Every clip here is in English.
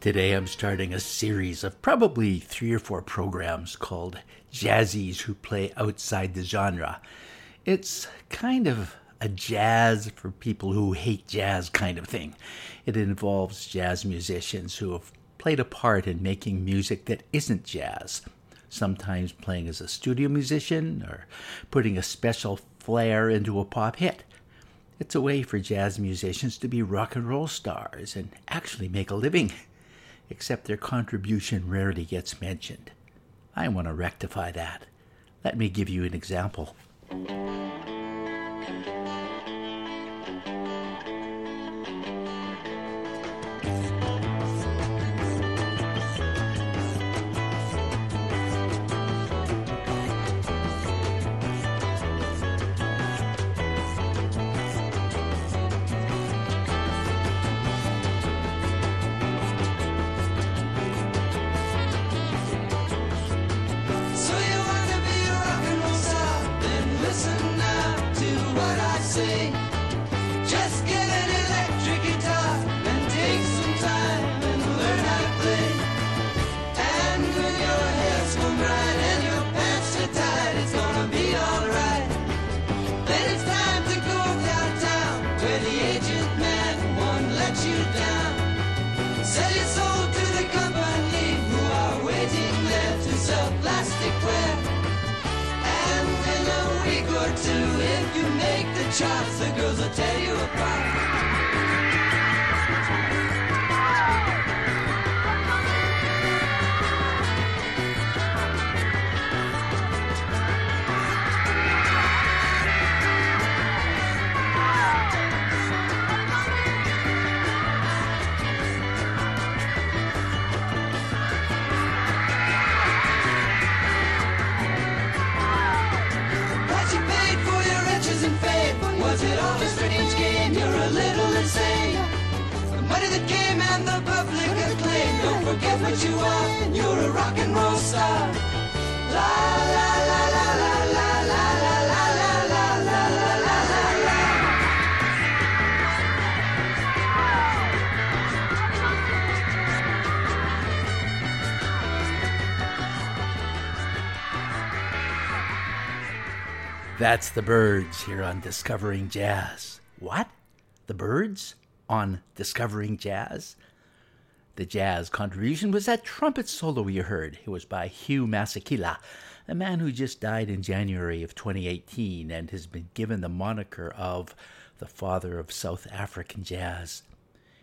Today I'm starting a series of probably three or four programs called Jazzies Who Play Outside the Genre. It's kind of a jazz for people who hate jazz kind of thing. It involves jazz musicians who have played a part in making music that isn't jazz, sometimes playing as a studio musician or putting a special flair into a pop hit. It's a way for jazz musicians to be rock and roll stars and actually make a living except their contribution rarely gets mentioned. I want to rectify that. Let me give you an example. shots, the girls are taking. That's the Byrds here on Discovering Jazz. What? The Byrds on Discovering Jazz? The jazz contribution was that trumpet solo you heard. It was by Hugh Masekela, a man who just died in January of 2018 and has been given the moniker of the father of South African jazz.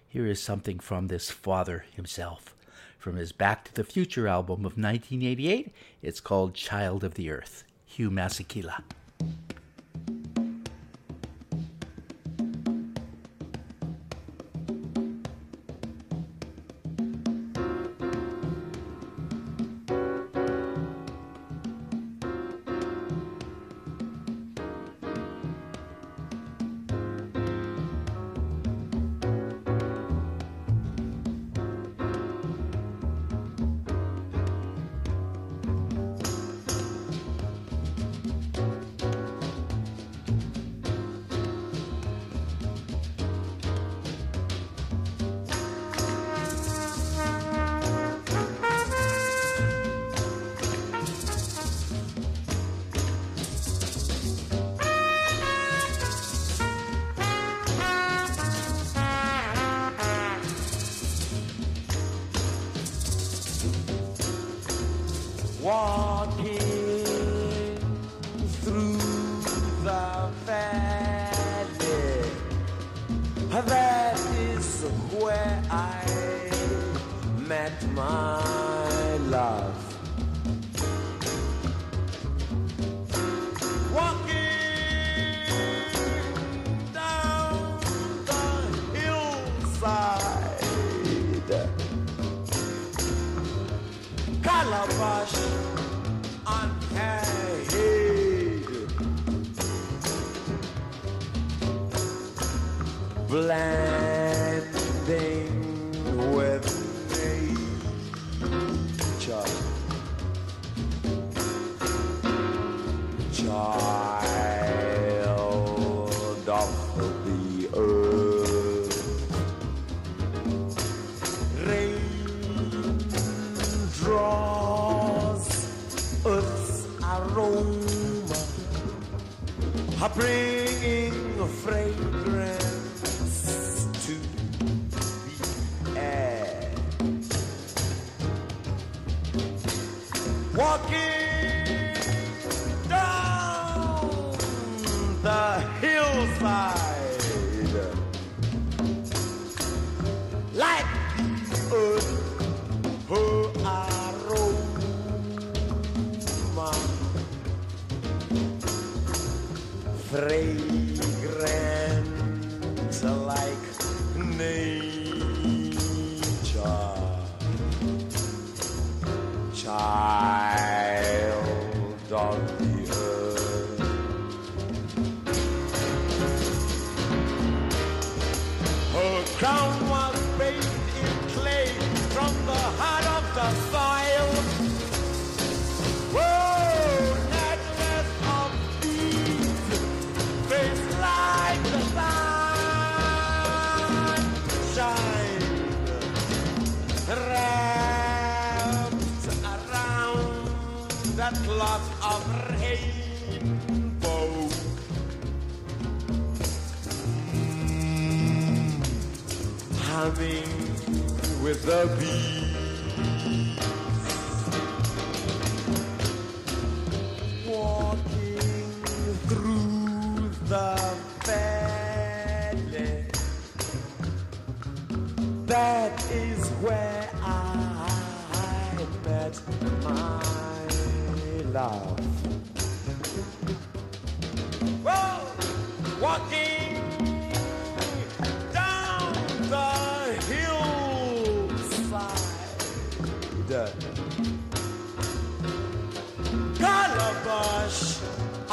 Here is something from this father himself. From his Back to the Future album of 1988, it's called Child of the Earth. Hugh Masekela.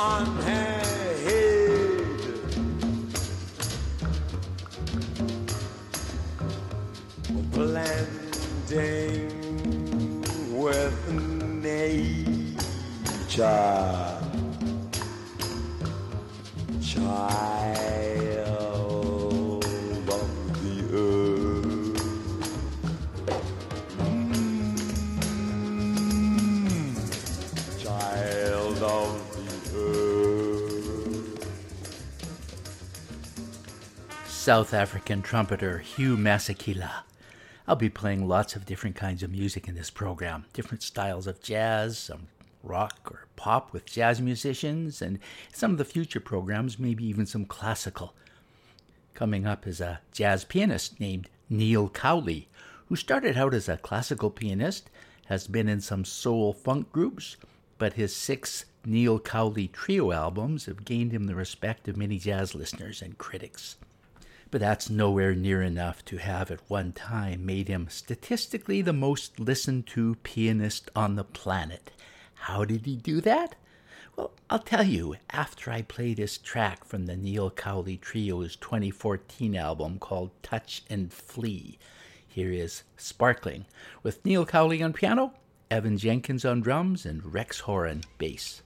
On her head. blending with nature. South African trumpeter Hugh Masekela. I'll be playing lots of different kinds of music in this program, different styles of jazz, some rock or pop with jazz musicians, and some of the future programs, maybe even some classical. Coming up is a jazz pianist named Neil Cowley, who started out as a classical pianist, has been in some soul funk groups, but his six Neil Cowley trio albums have gained him the respect of many jazz listeners and critics but that's nowhere near enough to have at one time made him statistically the most listened to pianist on the planet. How did he do that? Well, I'll tell you after I play this track from the Neil Cowley Trio's 2014 album called Touch and Flee. Here is Sparkling with Neil Cowley on piano, Evan Jenkins on drums, and Rex Horan bass.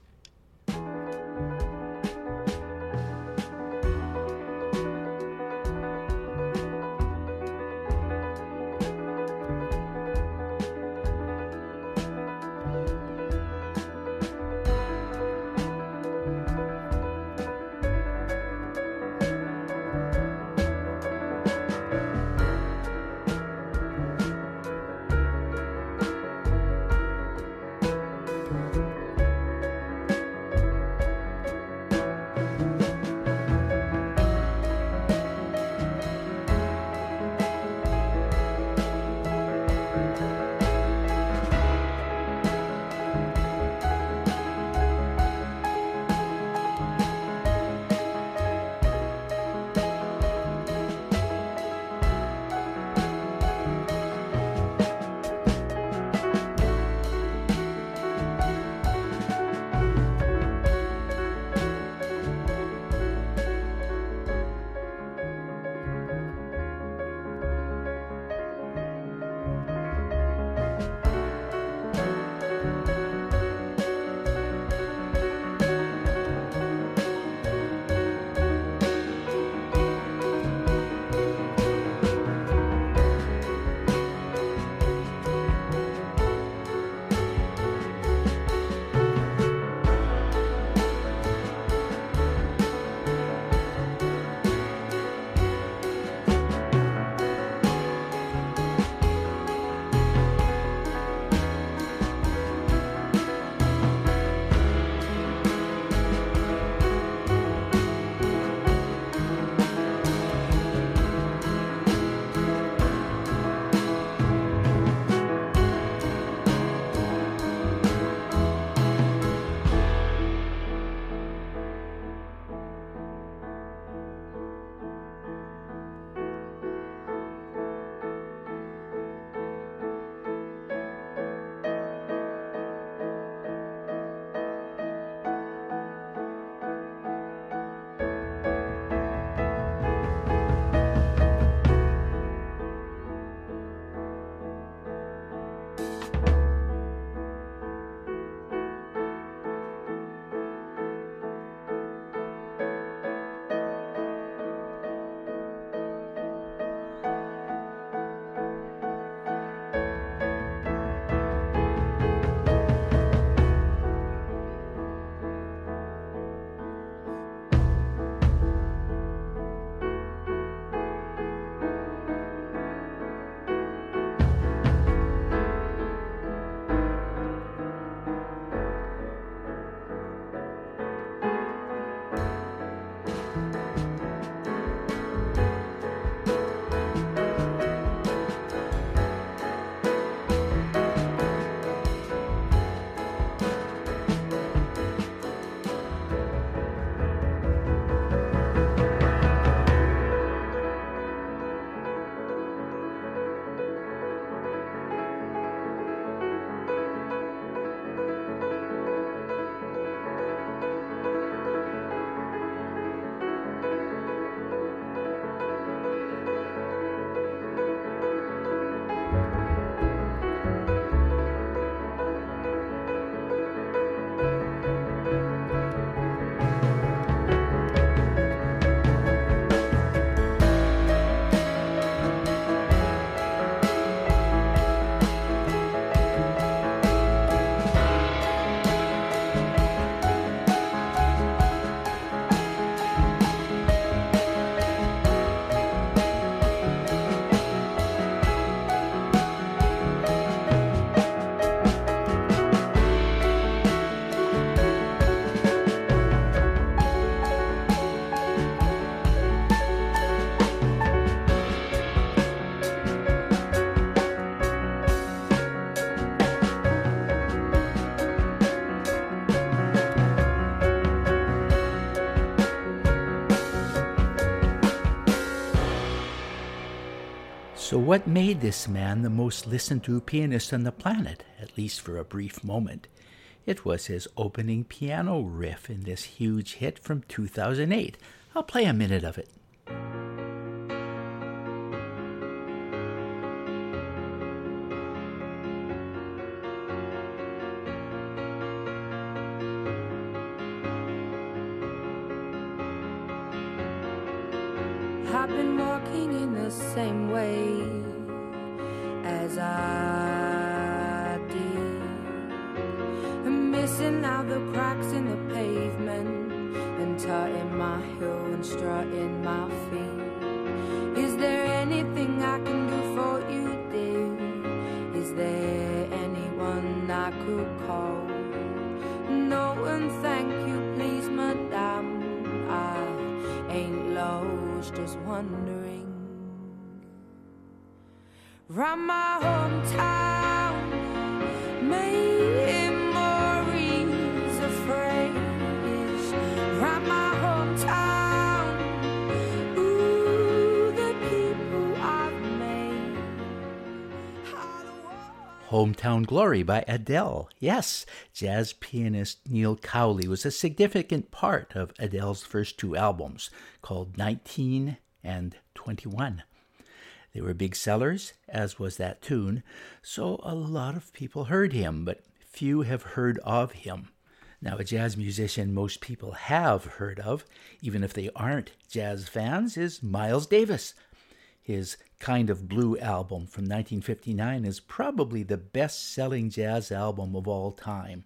What made this man the most listened to pianist on the planet, at least for a brief moment. It was his opening piano riff in this huge hit from 2008. I'll play a minute of it. Hometown Glory by Adele. Yes, jazz pianist Neil Cowley was a significant part of Adele's first two albums, called 19 and 21. They were big sellers, as was that tune, so a lot of people heard him, but few have heard of him. Now, a jazz musician most people have heard of, even if they aren't jazz fans, is Miles Davis. His Kind of Blue album from 1959 is probably the best selling jazz album of all time.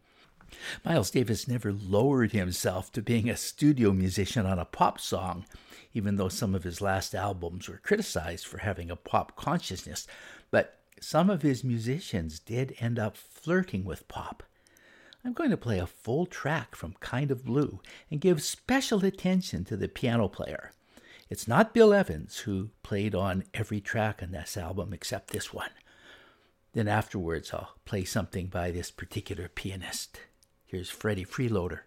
Miles Davis never lowered himself to being a studio musician on a pop song, even though some of his last albums were criticized for having a pop consciousness. But some of his musicians did end up flirting with pop. I'm going to play a full track from Kind of Blue and give special attention to the piano player. It's not Bill Evans, who played on every track on this album except this one. Then afterwards, I'll play something by this particular pianist. Here's Freddie Freeloader.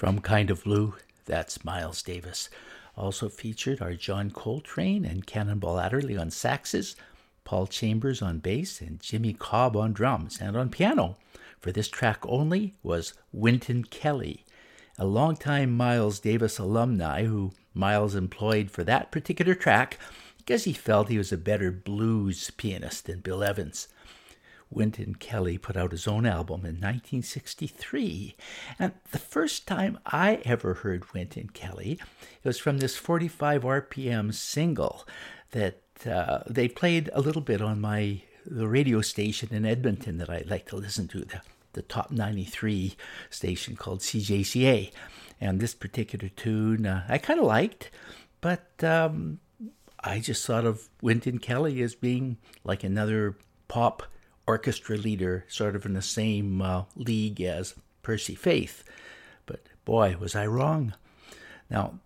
From Kind of Blue, that's Miles Davis. Also featured are John Coltrane and Cannonball Adderley on saxes, Paul Chambers on bass, and Jimmy Cobb on drums and on piano. For this track only was Wynton Kelly, a longtime Miles Davis alumni who Miles employed for that particular track because he felt he was a better blues pianist than Bill Evans. Wynton Kelly put out his own album in 1963. And the first time I ever heard Wynton Kelly, it was from this 45 RPM single that uh, they played a little bit on my the radio station in Edmonton that I like to listen to, the, the top 93 station called CJCA. And this particular tune uh, I kind of liked, but um, I just thought of Wynton Kelly as being like another pop orchestra leader, sort of in the same uh, league as Percy Faith. But boy, was I wrong. Now,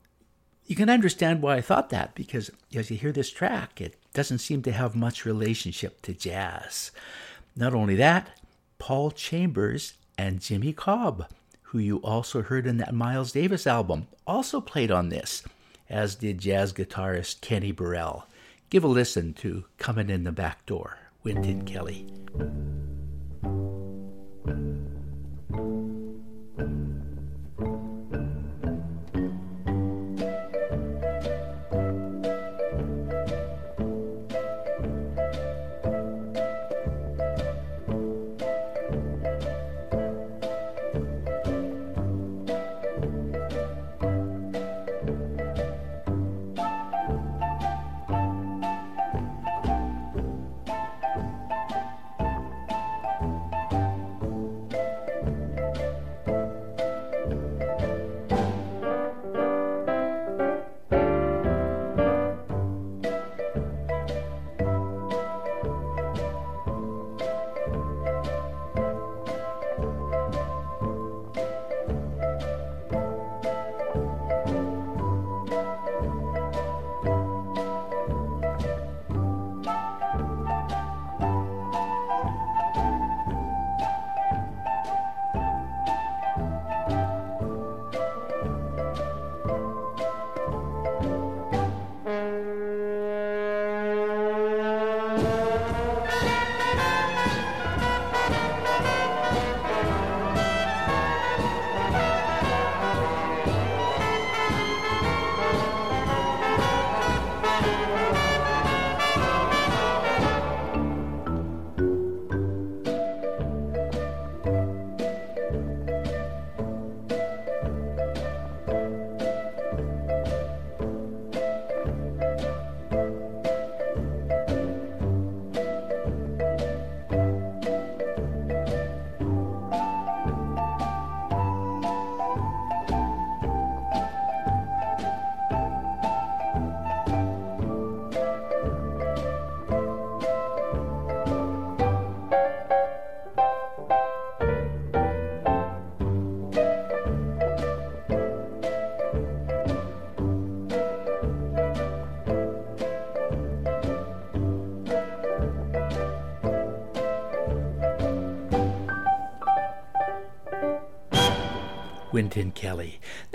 you can understand why I thought that because as you hear this track, it doesn't seem to have much relationship to jazz. Not only that, Paul Chambers and Jimmy Cobb, who you also heard in that Miles Davis album, also played on this, as did jazz guitarist Kenny Burrell. Give a listen to Coming in the Back Door. Wynton Kelly.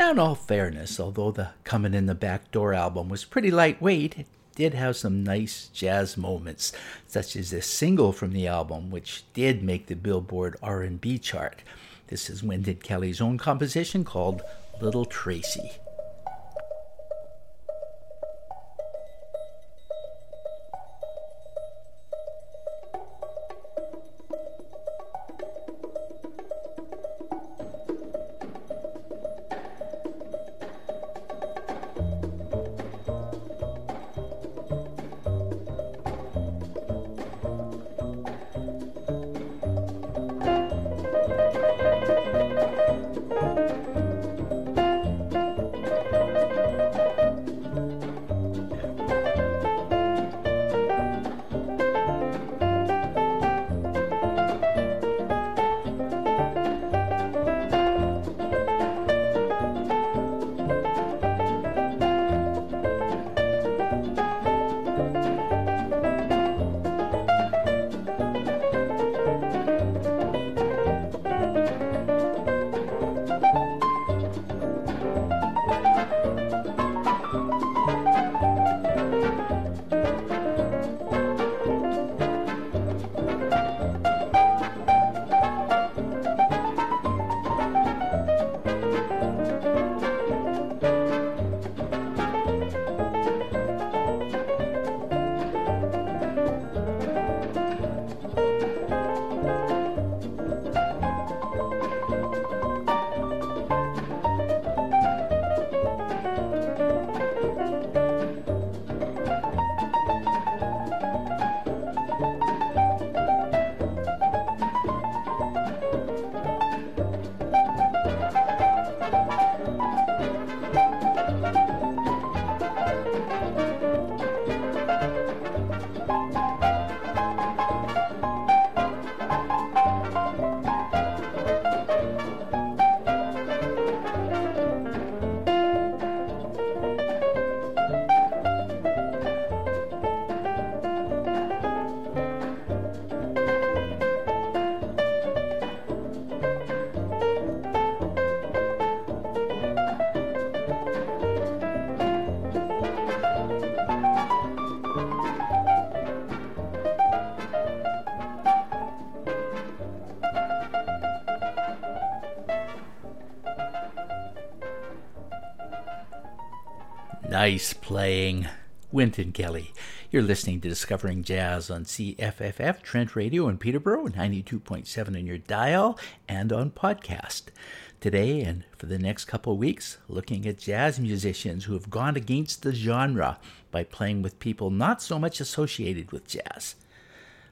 In all fairness, although the Coming in the Back Door album was pretty lightweight, it did have some nice jazz moments, such as this single from the album, which did make the Billboard R&B chart. This is Wynton Kelly's own composition called Little Tracy. Nice playing. Wynton Kelly. You're listening to Discovering Jazz on CFFF, Trent Radio in Peterborough, 92.7 on your dial, and on podcast. Today and for the next couple weeks, looking at jazz musicians who have gone against the genre by playing with people not so much associated with jazz.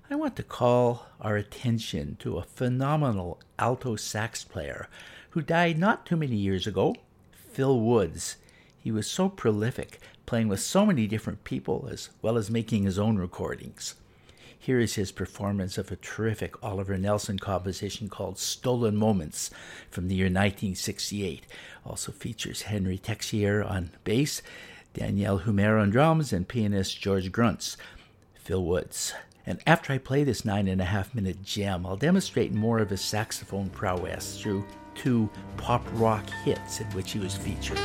I want to call our attention to a phenomenal alto sax player who died not too many years ago, Phil Woods. He was so prolific, playing with so many different people as well as making his own recordings. Here is his performance of a terrific Oliver Nelson composition called Stolen Moments from the year 1968. Also features Henry Texier on bass, Daniel Humair on drums, and pianist George Gruntz. Phil Woods. And after I play this nine and a half minute gem, I'll demonstrate more of his saxophone prowess through two pop rock hits in which he was featured.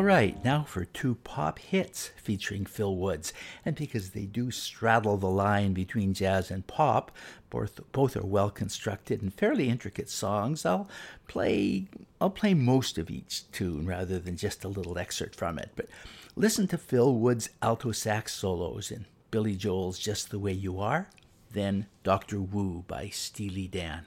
All right, now for two pop hits featuring Phil Woods. And because they do straddle the line between jazz and pop, both, both are well constructed and fairly intricate songs, I'll play I'll play most of each tune rather than just a little excerpt from it. But listen to Phil Woods' alto sax solos in Billy Joel's Just the Way You Are, then Doctor Wu by Steely Dan.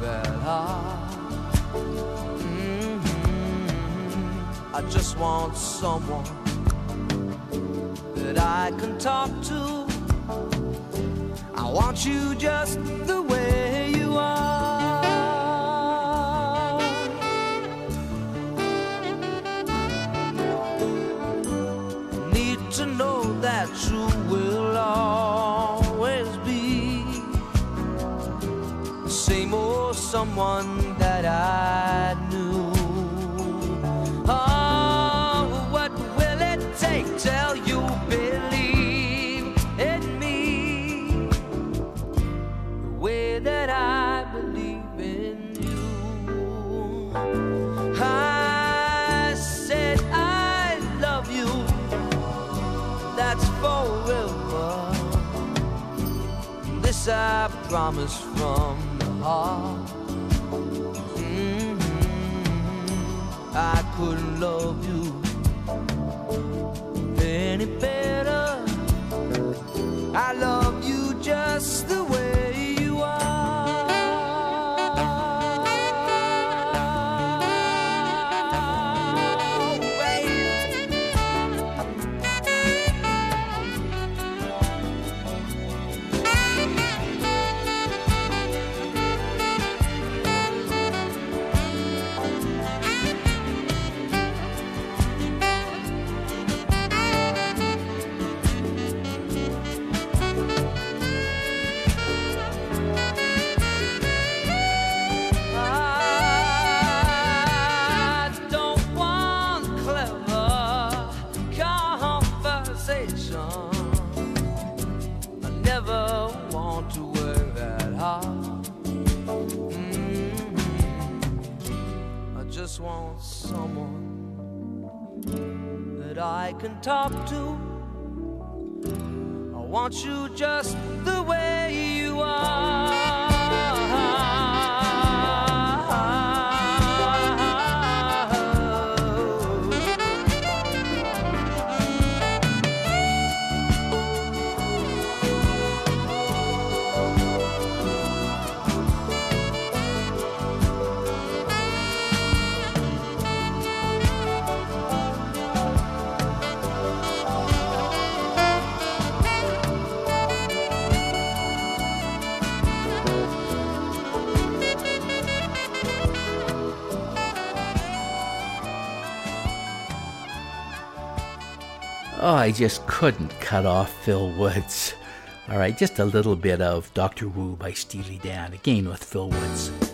That hard. Mhm. I just want someone that I can talk to. I want you just the way someone that I I just couldn't cut off Phil Woods. All right, just a little bit of Doctor Wu by Steely Dan, again with Phil Woods.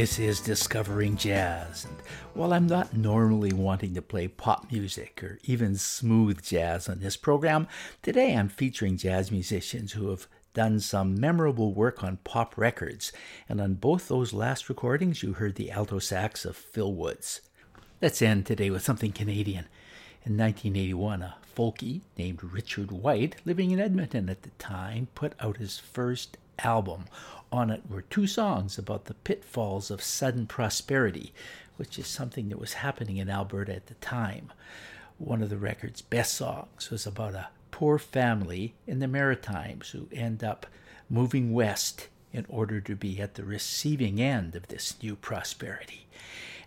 This is Discovering Jazz. And while I'm not normally wanting to play pop music or even smooth jazz on this program, today I'm featuring jazz musicians who have done some memorable work on pop records. And on both those last recordings, you heard the alto sax of Phil Woods. Let's end today with something Canadian. In 1981, a folkie named Richard White, living in Edmonton at the time, put out his first album on it were two songs about the pitfalls of sudden prosperity, which is something that was happening in Alberta at the time. One of the record's best songs was about a poor family in the Maritimes who end up moving west in order to be at the receiving end of this new prosperity.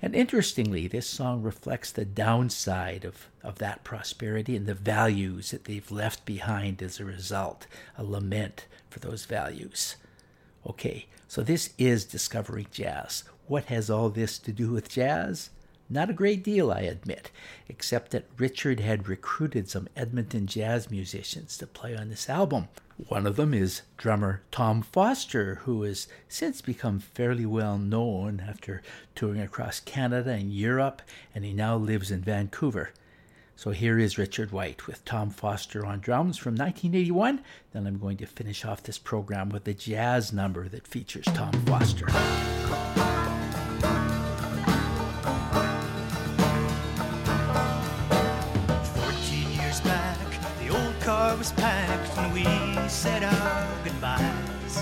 And interestingly, this song reflects the downside of, of that prosperity and the values that they've left behind as a result, a lament for those values. Okay, so this is Discovering Jazz. What has all this to do with jazz? Not a great deal, I admit, except that Richard had recruited some Edmonton jazz musicians to play on this album. One of them is drummer Tom Foster, who has since become fairly well known after touring across Canada and Europe, and he now lives in Vancouver. So here is Richard White with Tom Foster on drums from 1981. Then I'm going to finish off this program with a jazz number that features Tom Foster. Fourteen years back, the old car was packed and we said our goodbyes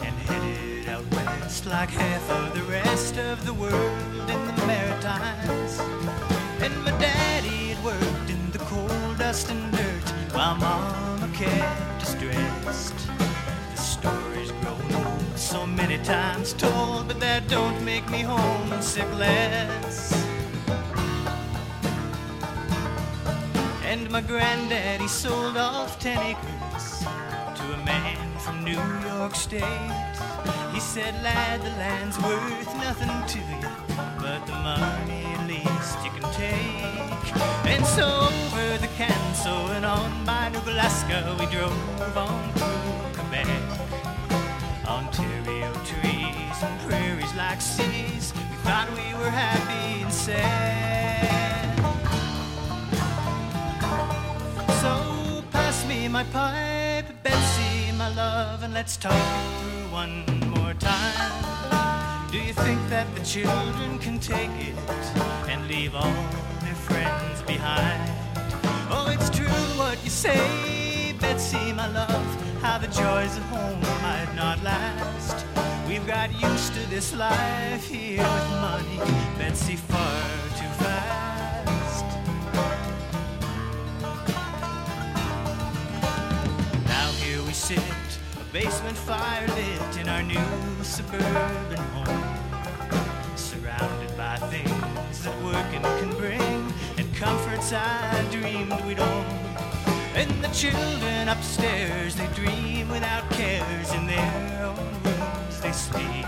and headed out west like half of the rest of the world in the Maritimes. And my daddy worked in the cold dust and dirt while Mama kept us dressed. The story's grown old, so many times told, but that don't make me homesick less. And my granddaddy sold off ten acres to a man from New York State. He said, lad, the land's worth nothing to you, but the money least you can take. And so over the Canso and on by New Glasgow, we drove on through Quebec. Ontario trees and prairies like seas, we thought we were happy and sad. So pass me my pipe, Betsy, my love, and let's talk through one more time. Do you think that the children can take it and leave all their friends behind? Oh, it's true what you say, Betsy, my love, how the joys of home might not last. We've got used to this life here with money, Betsy, far too fast. Now here we sit, a basement fire lit in our new suburban that working can bring, and comforts I dreamed we'd own. And the children upstairs, they dream without cares in their own rooms they sleep.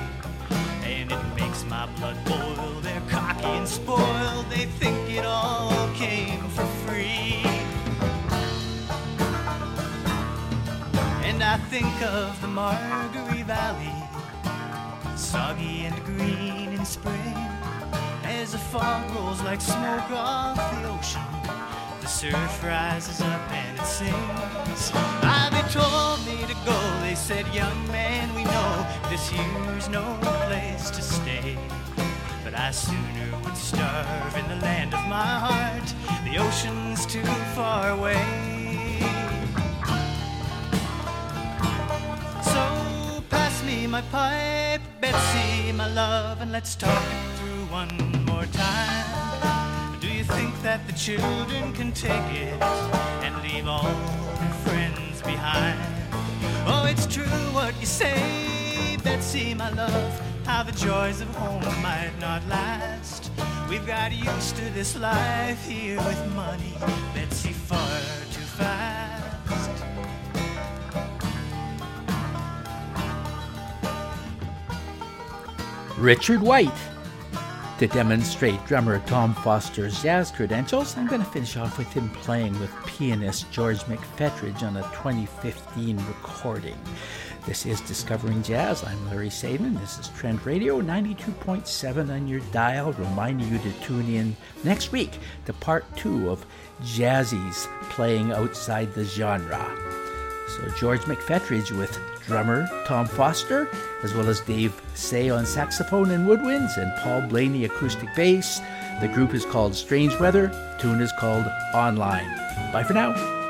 And it makes my blood boil. They're cocky and spoiled. They think it all came for free. And I think of the Margaree Valley, soggy and green in spring, as the fog rolls like smoke off the ocean. The surf rises up and it sings. Ah, they told me to go. They said, young man, we know this here's no place to stay. But I sooner would starve in the land of my heart. The ocean's too far away. So pass me my pipe, Betsy, my love, and let's talk it through one time. Do you think that the children can take it and leave all their friends behind? Oh, it's true what you say, Betsy, my love, how the joys of home might not last. We've got used to this life here with money, Betsy, far too fast. Richard White. To demonstrate drummer Tom Foster's jazz credentials, I'm going to finish off with him playing with pianist George McFetridge on a 2015 recording. This is Discovering Jazz. I'm Larry Sadman. This is Trent Radio 92.7 on your dial, reminding you to tune in next week to part two of Jazzy's playing outside the genre. So George McFetridge with drummer Tom Foster, as well as Dave Say on saxophone and woodwinds, and Paul Blaney acoustic bass. The group is called Strange Weather. Tune is called Online. Bye for now.